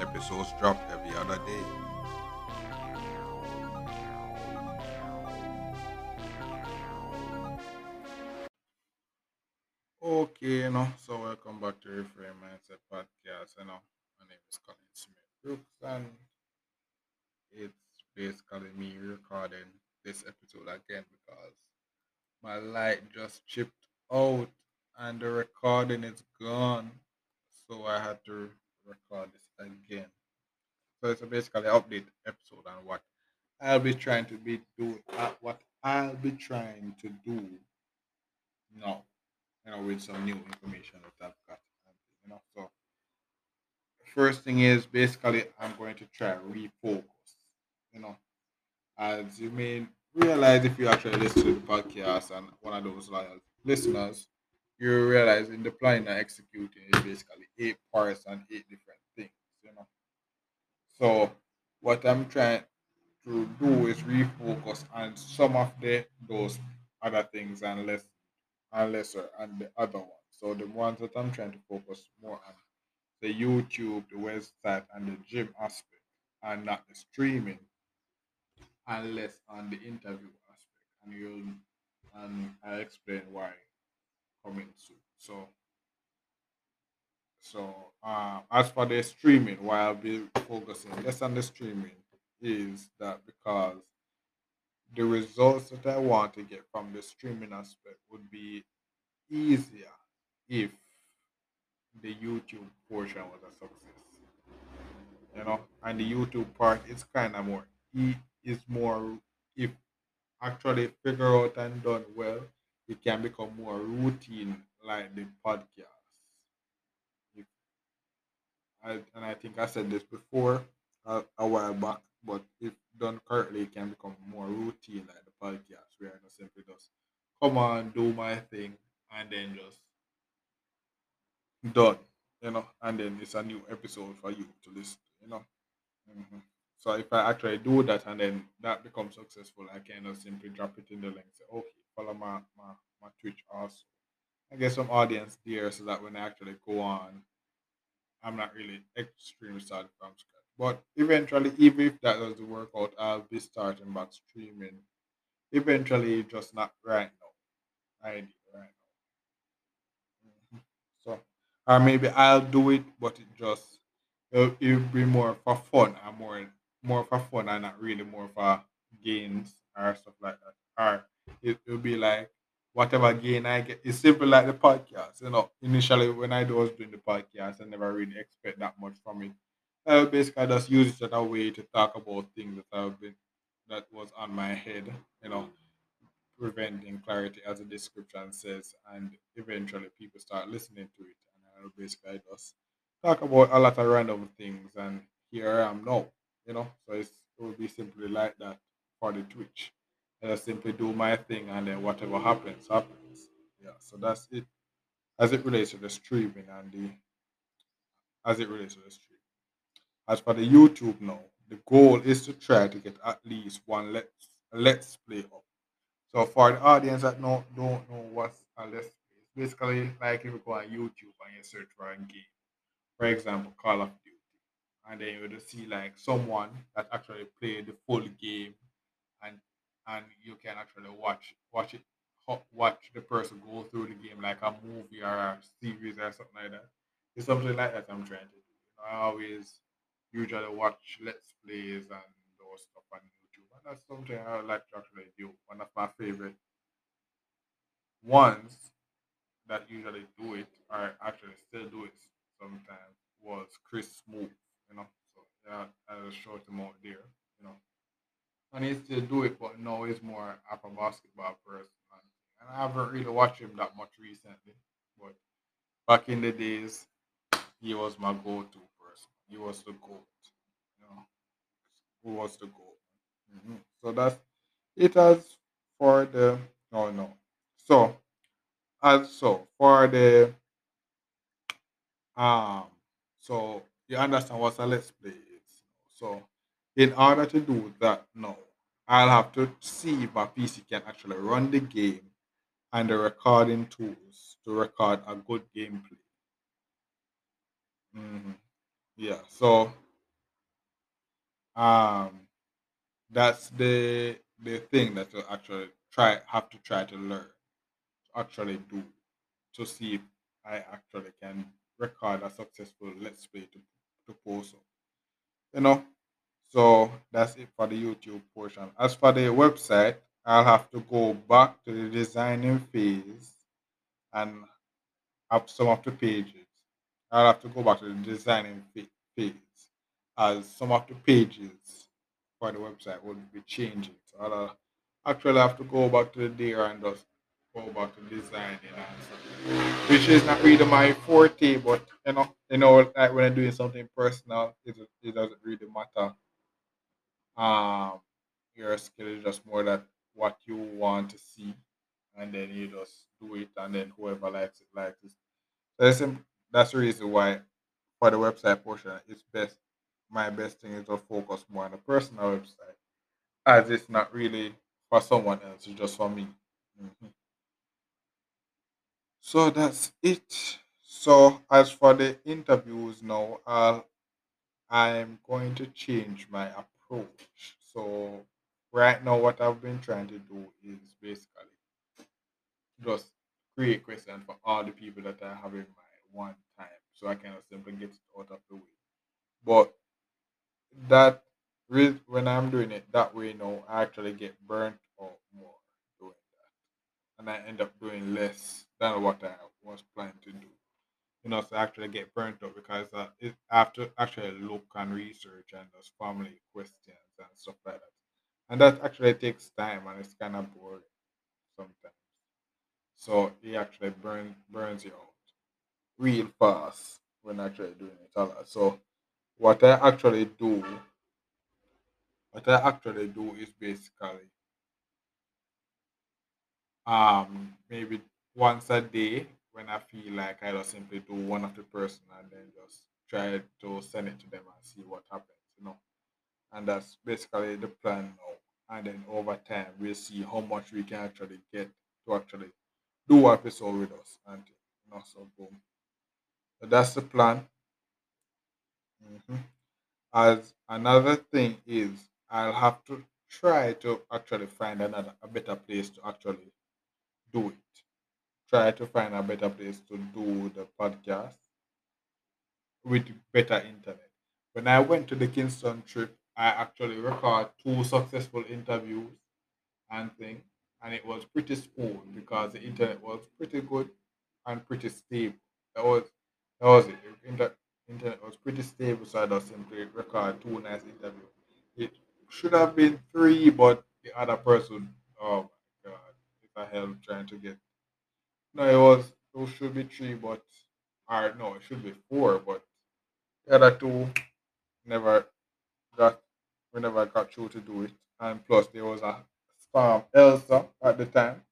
Episodes drop every other day. Okay, you know, so welcome back to Reframe Mindset Podcast. You know, my name is Colin Smith Brooks, and it's basically me recording this episode again because my light just chipped out and the recording is gone. So I had to record this again. So it's basically update episode on what I'll be trying to be do uh, what I'll be trying to do now, you know, with some new information that I've got. You know, so first thing is basically I'm going to try refocus. You know, as you may realize if you actually listen to the podcast and one of those loyal listeners, you realize in the planning and executing is basically eight parts and eight different things. You know, so what I'm trying to do is refocus on some of the those other things and less and lesser and the other ones. So the ones that I'm trying to focus more on the YouTube, the website, and the gym aspect, and not the streaming, and less on the interview aspect. And you'll and I'll explain why coming soon. So so uh, as for the streaming, why I'll be focusing less on the streaming is that because the results that I want to get from the streaming aspect would be easier if the YouTube portion was a success. You know, and the YouTube part is kind of more e is more if actually figure out and done well, it can become more routine like the podcast. I, and I think I said this before a, a while back, but if done correctly, it can become more routine like the podcast, where I just simply just come on, do my thing, and then just done, you know, and then it's a new episode for you to listen you know. hmm So if I actually do that and then that becomes successful, I can just simply drop it in the link. Say, okay, follow my. I get some audience there so that when I actually go on, I'm not really extremely starting from scratch. But eventually, even if that doesn't work out, I'll be starting back streaming. Eventually, just not right now. I right now. Mhm. So, or maybe I'll do it, but it just it'll, it'll be more for fun and more more for fun and not really more for gains or stuff like that. Or it will be like whatever gain I get. It's simple like the podcast. You know, initially when I was doing the podcast, I never really expect that much from it. I would basically just use it as a way to talk about things that I've been that was on my head. You know, preventing clarity as the description says, and eventually people start listening to it. And I'll basically just talk about a lot of random things, and here I am now, you know. So it will be simply like that for the Twitch. I just simply do my thing, and then whatever happens, happens. Yeah, so that's it as it relates to the streaming and the as it relates to the stream. As for the YouTube now, the goal is to try to get at least one let's let's play up. So for the audience that no don't know what's a let's play, basically like if you go on YouTube and you search for a game, for example, Call of Duty, and then you will see like someone that actually played the full game, and and you can actually watch watch it watch the person go through the game like a movie or a series or something like that. It's something like that I'm trying to do. I always usually watch let's plays and those stuff on YouTube, and that's something I like to actually do. One of my favorite ones that usually do it or actually still do it sometimes was Chris Smoove, you know. So yeah, I'll show him out there, you know. And he still do it, but now he's more of a basketball person. And, I haven't really watched him that much recently. But back in the days, he was my go-to person. He was the goat, you know. was the goal. Mhm. So that's it as for the no no. So as so for the um so you understand what a let's play. So in order to do that now, I'll have to see if my PC can actually run the game and the recording tools to record a good gameplay. hmm Yeah. So um that's the the thing that you actually try have to try to learn to actually do to see if I actually can record a successful let's play to, to post. You know? So that's it for the YouTube portion. As for the website, I'll have to go back to the designing phase and up some of the pages. I'll have to go back to the designing phase as some of the pages for the website will be changing. So I'll uh, actually have to go back to the there and just go back to designing and stuff, which is not really my forte. But you know, you know, like when I'm doing something personal, it, it doesn't really matter. Um, your skill is just more that what you want to see, and then you just do it, and then whoever likes it likes it. That's, that's the reason why for the website portion, it's best. My best thing is to focus more on the personal website, as it's not really for someone else; it's just for me. Mhm. So that's it. So as for the interviews now, I'll, I'm going to change my approach. So right now, what I've been trying to do is basically just create questions for all the people that I have in mind one time, so I can simply get it out of the way. But that when I'm doing it that way now, I actually get burnt out more doing that, and I end up doing less than what I was planning to do. You know, I actually get burnt out because uh, it, to actually look and research and just family questions and stuff like that, and that actually takes time and it's kind of boring sometimes. So it actually burn, burns you out real fast when actually doing it a lot. So what I actually do, what I actually do is basically um maybe once a day when I feel like I just simply do one of the person and then just try to send it to them and see what happens, you know. And that's basically the plan now. And then over time we'll see how much we can actually get to actually do episode with us and you know so boom. So that's the plan. Mhm. As another thing is, I'll have to try to actually find another a better place to actually do it. Try to find a better place to do the podcast with better internet. When I went to the Kingston trip, I actually recorded two successful interviews and thing, and it was pretty smooth because the internet was pretty good and pretty stable. That was that was it. Inter- internet was pretty stable, so I just simply record two nice interviews. It should have been three, but the other person, oh my god, it's a hell trying to get. No, it was it should be three, but or no, it should be four, but the other two never got we never got through to do it. And plus, there was a storm Elsa at the time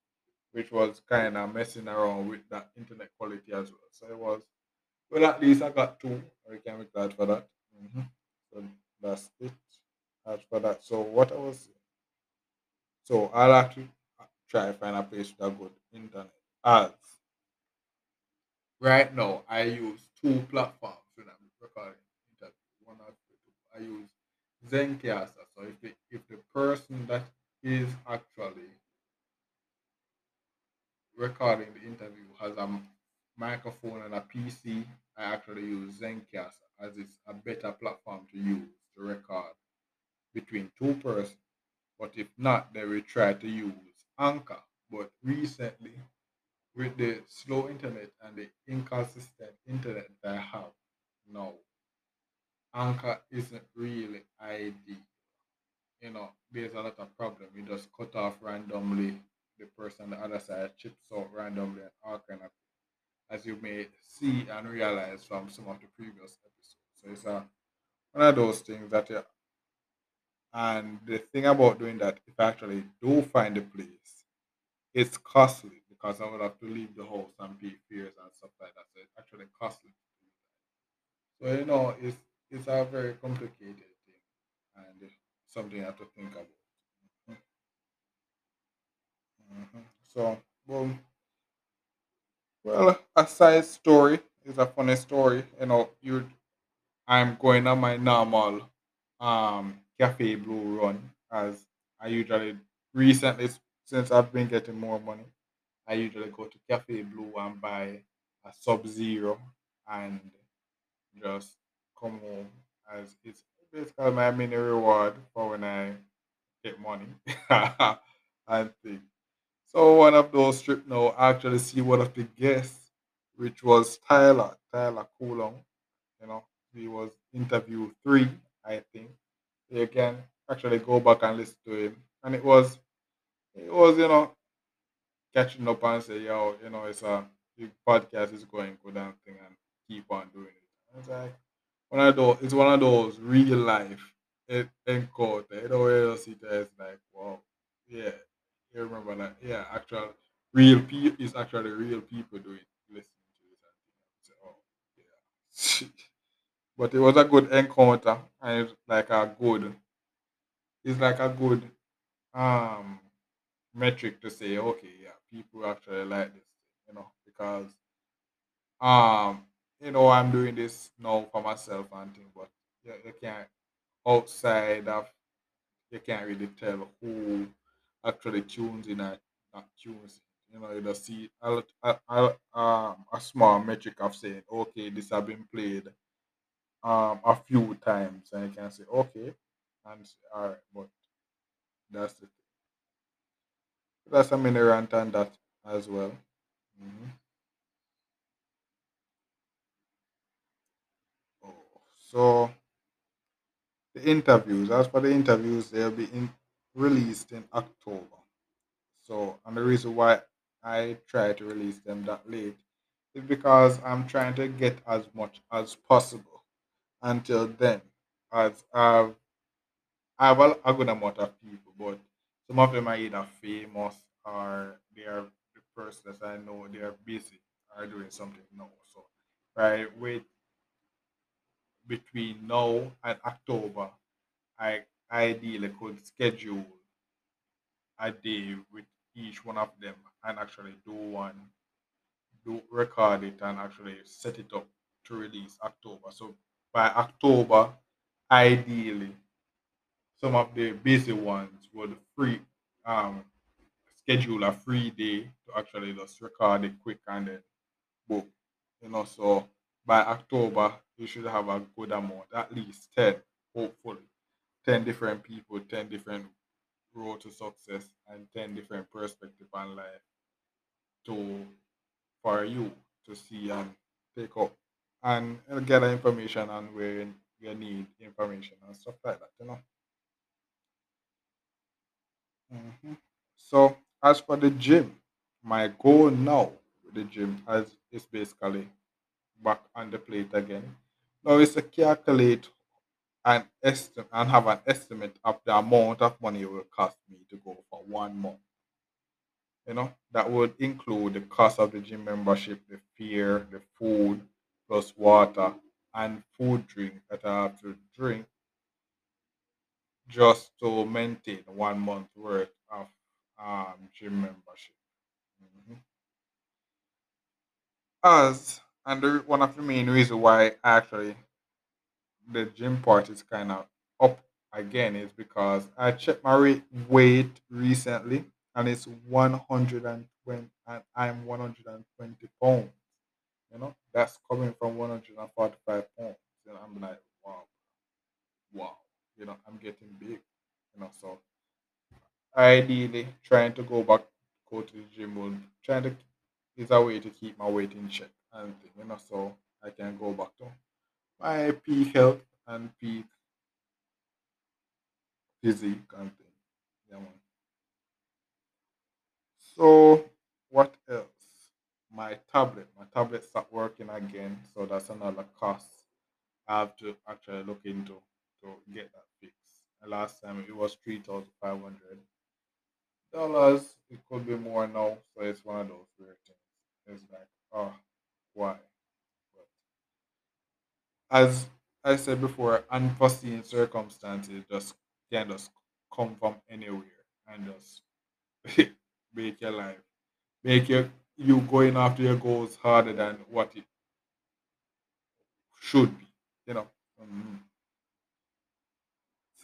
which was kind of messing around with that internet quality as well. So it was, well, at least I got two. I can be glad for that. hmm So that's it as for that. So what I was, so I'll actually try to find a place with a good internet. As right now, I use two platforms when I'm recording interview. One or two. I use Zencastr. So if the, if the person that is actually recording the interview has a microphone and a PC, I actually use Zencastr as it's a better platform to use to record between two persons. But if not, they will try to use Anchor. But recently, with the slow internet and the inconsistent internet that I have now, Anchor isn't really ideal. You know, there's a lot of problem. You just cut off randomly. The person on the other side chips out randomly and all kind of as you may see and realize from some of the previous episodes. So it's a, one of those things that And the thing about doing that, if I actually do find a place, it's costly because I would have to leave the house and pay fares and stuff like that. So it's actually costly. So you know, it's it's a very complicated thing and something I have to think about. Mhm. So, well, well, a side story is a funny story. You know, you I'm going on my normal um cafe blue run as I usually recently since I've been getting more money. I usually go to Cafe Blue and buy a Sub Zero and just come home as it's basically my mini reward for when I get money and things. So one of those trip now I actually see one of the guests, which was Tyler, Tyler Colquhoun. You know, he was interview three, I think. You can actually go back and listen to him. And it was it was, you know, catching up and say, yo, you know, it's a the podcast is going good and thing and keep on doing it. It's like one of those it's one of those real life en- encounter. You know you it's like, wow, yeah. You remember that, yeah, actual real people is actually real people doing listening to it. And say, oh yeah. but it was a good encounter and it's like a good it's like a good um metric to say, okay, yeah, people actually like this, you know, because um, you know, I'm doing this now for myself and thing, but you, you can't outside of you can't really tell who actually tunes in and not tunes. You know, you just see a, a, a, um, a small metric of saying, okay, this has been played um a few times, and you can say, okay, and all right, but that's the that's a mini rant on that as well. Mm-hmm. Oh, so the interviews, as for the interviews, they'll be in, released in October. So, and the reason why I try to release them that late is because I'm trying to get as much as possible until then. As I've, I have a, a good amount of people, but some of them are either famous or they are the first that I know they are busy or doing something now. So, right, wait between now and October, I ideally could schedule a day with each one of them and actually do one, do record it and actually set it up to release October. So by October, ideally, some of the busy ones would free um schedule a free day to actually just record it quick and then book. You know, so by October you should have a good amount, at least ten, hopefully. Ten different people, ten different road to success and 10 different perspective on life to for you to see and take up and gather information on where you need information and stuff like that you know hmm so as for the gym my goal now with the gym as is basically back on the plate again. Now is to calculate an estimate and have an estimate of the amount of money it will cost me to go for one month You know, that would include the cost of the gym membership, the fare, the food, plus water and food drink that I have to drink just to maintain one month worth of um, gym membership. Mhm. As and the, one of the main reasons why actually the gym part is kind of up again is because I checked my re- weight recently and it's 120 and I'm 120 pounds. You know, that's coming from 145 pounds. And I'm like, wow, wow. You know, I'm getting big. You know, so ideally trying to go back, go to the gym would trying to is a way to keep my weight in check and you know, so I can go back to my peak health and peak physique and thing. Yeah. So what else? My tablet. My tablet stopped working again, so that's another cost I have to actually look into get that fixed last time it was three thousand five hundred dollars. It could be more now, so it's one of those weird things. It's like, oh, why? But as I said before, unforeseen circumstances just can just come from anywhere and just make your life, make your you going after your goals harder than what it should be. You know. Mhm.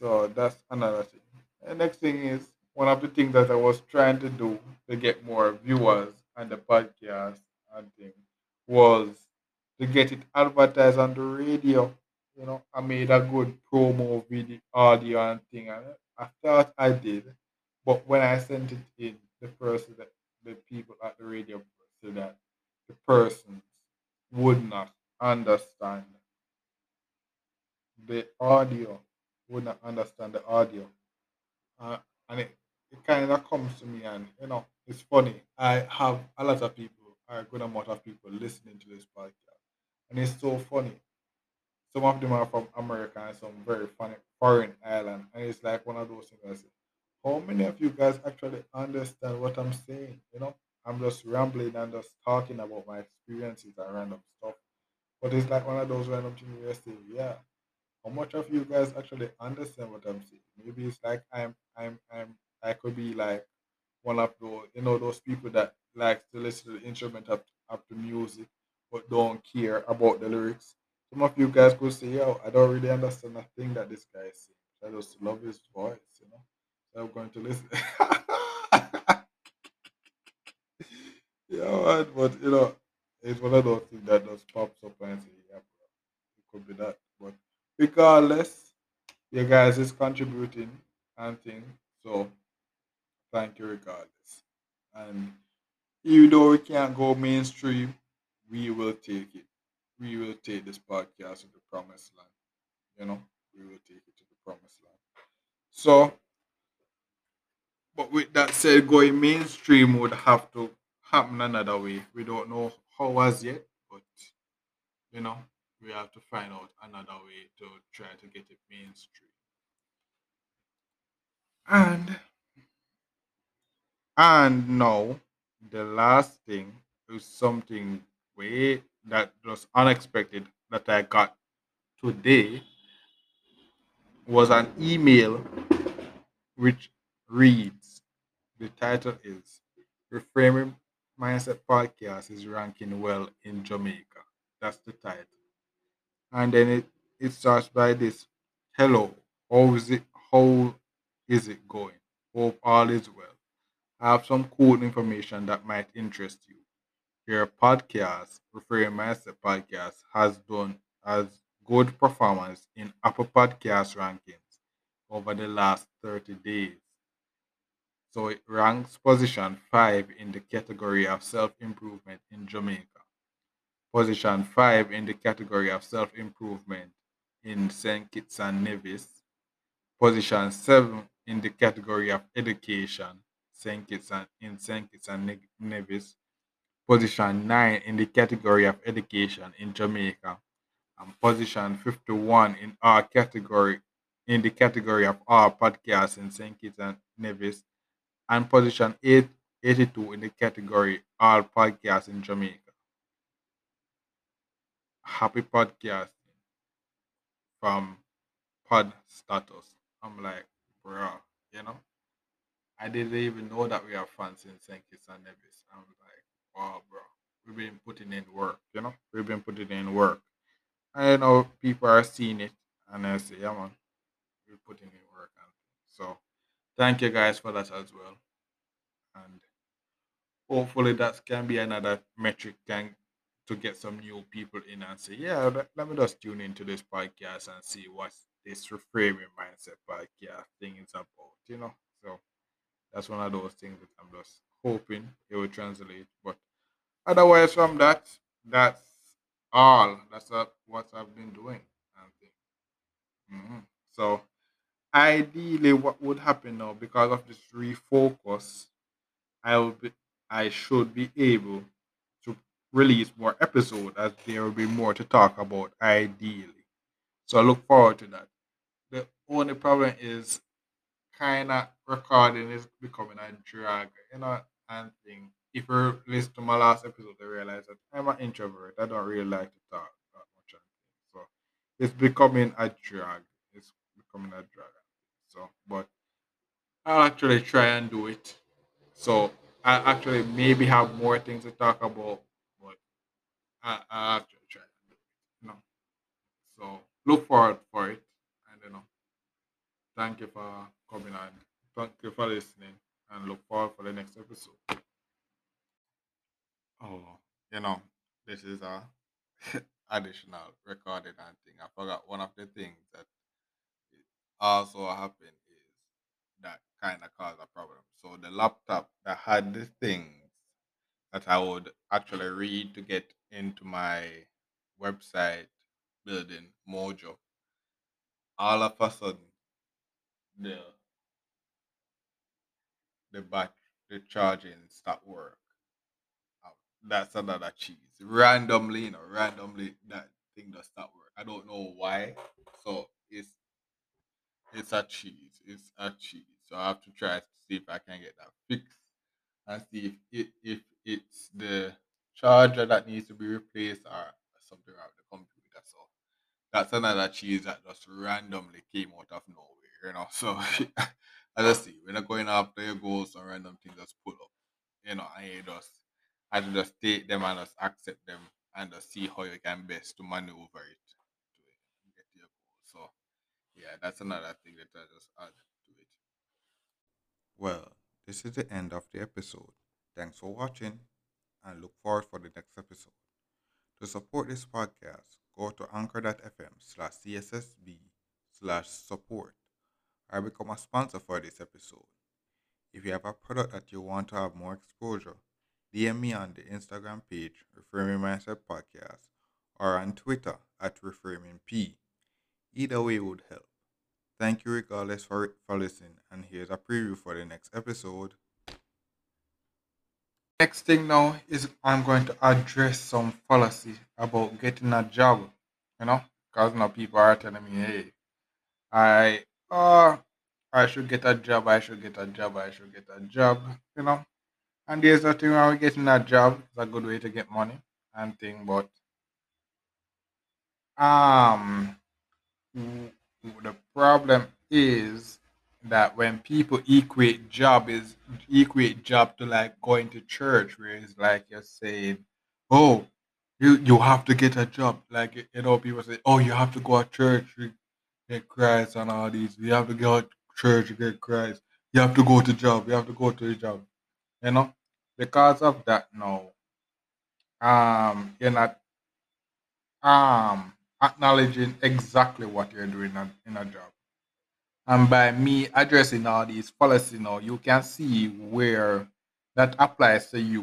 So that's another thing. The next thing is one of the things that I was trying to do to get more viewers on the podcast and thing was to get it advertised on the radio. You know, I made a good promo video, audio and thing, and I thought I did, but when I sent it in, the person that the people at the radio said that the persons would not understand the audio, would not understand the audio. Uh, and it, it kind of comes to me, and you know, it's funny. I have a lot of people, a good amount of people listening to this podcast, and it's so funny. Some of them are from America and some very funny foreign island, and it's like one of those things. I say, how many of you guys actually understand what I'm saying? You know, I'm just rambling and just talking about my experiences and random stuff. But it's like one of those random things where say, yeah, how much of you guys actually understand what I'm saying? Maybe it's like I'm I'm I'm I could be like one of those you know those people that likes to listen to the instrument up up to music but don't care about the lyrics. Some of you guys could say, yo, I don't really understand a thing that this guy is saying. I just love his voice, you know. So I'm going to listen. yeah, but you know, it's one of those things that just pops up and say, yeah, it could be that. But regardless, you guys is contributing and thing. So thank you regardless. And even though we can't go mainstream, we will take it. We will take this podcast to the promised land. You know, we will take it to the promised land. So, but with that said, going mainstream would have to happen another way. We don't know how as yet, but you know, we have to find out another way to try to get it mainstream. And and now the last thing is something way that was unexpected that I got today was an email which reads the title is Reframing Mindset Podcast is ranking well in Jamaica. That's the title. And then it, it starts by this Hello, how is it how is it going? Hope all is well. I have some cool information that might interest you. Your podcast, Referring Mindset Podcast, has done as good performance in Apple Podcast rankings over the last 30 days. So it ranks position 5 in the category of self improvement in Jamaica, position 5 in the category of self improvement in St. Kitts and Nevis, position 7 in the category of education St. Kitts and, in St. Kitts and Nevis, position 9 in the category of education in Jamaica, and position 51 in our category in the category of our podcast in St. Kitts and Nevis, and position 8, 82 in the category all podcasts in Jamaica. Happy podcasting from Pod Status. I'm like, bro, you know, I didn't even know that we have fans in St. Kitts and Nevis. I'm like, wow, bro, we've been putting in work, you know, we've been putting in work. I know people are seeing it, and I say, yeah, man, we're putting in work. And so, thank you guys for that as well. And hopefully, that can be another metric can to get some new people in and say, yeah, let, let me just tune into this podcast and see what this reframing mindset podcast thing is about, you know. So that's one of those things that I'm just hoping it will translate. But otherwise, from that, that's all. That's what I've been doing. Mhm. So ideally, what would happen now because of this refocus, I will be, I should be able release more episodes as there will be more to talk about. Ideally, so I look forward to that. the only problem is kind of recording is becoming a drag, you know, and thing. If you listen to my last episode, I realize that I'm an introvert. I don't really like to talk that much. So it's becoming a drag. It's becoming a drag. So, but I'll actually try and do it. So I actually maybe have more things to talk about, I, I actually try and do it. You know. So look forward for it, and you know, thank you for coming and thank you for listening, and look forward for the next episode. Oh, you know, this is a additional recording and thing. I forgot one of the things that also happened is that kind of caused a problem. So the laptop that had the things that I would actually read to get into my website building Mojo, all of a sudden the the back the charging stopped work. That's another cheese. Randomly, you know, randomly that thing does not work. I don't know why. So it's it's a cheese. It's a cheese. So I have to try to see if I can get that fixed and see if it if it's the charger that needs to be replaced or something with the computer. So that's another cheese that just randomly came out of nowhere, you know. So as I see, when you're going after your goals, some random things just pull up, you know, and you just I just take them and just accept them and just see how you can best to maneuver it to get your. So yeah, that's another thing that I just add to it. Well, this is the end of the episode. Thanks for watching and look forward for the next episode. To support this podcast, go to anchor.fm slash CSSB slash support or become a sponsor for this episode. If you have a product that you want to have more exposure, DM me on the Instagram page, Reframing Mindset Podcast, or on Twitter at Reframing P. Either way would help. Thank you regardless for, for listening, and here's a preview for the next episode. Next thing now is I'm going to address some fallacy about getting a job, you know, because now people are telling me, hey, I uh I should get a job, I should get a job, I should get a job, you know. And there's nothing wrong with getting a job. It's a good way to get money and thing, but um the problem is that when people equate job is equate job to like going to church, where it's like you're saying, oh, you you have to get a job. Like you know, people say, oh, you have to go to church to get Christ and all these. You have to go to church to get Christ. You have to go to job. You have to go to the job. You know, because of that now, um, you're not um acknowledging exactly what you're doing in a, in a job. And by me addressing all these policies now, you can see where that applies to you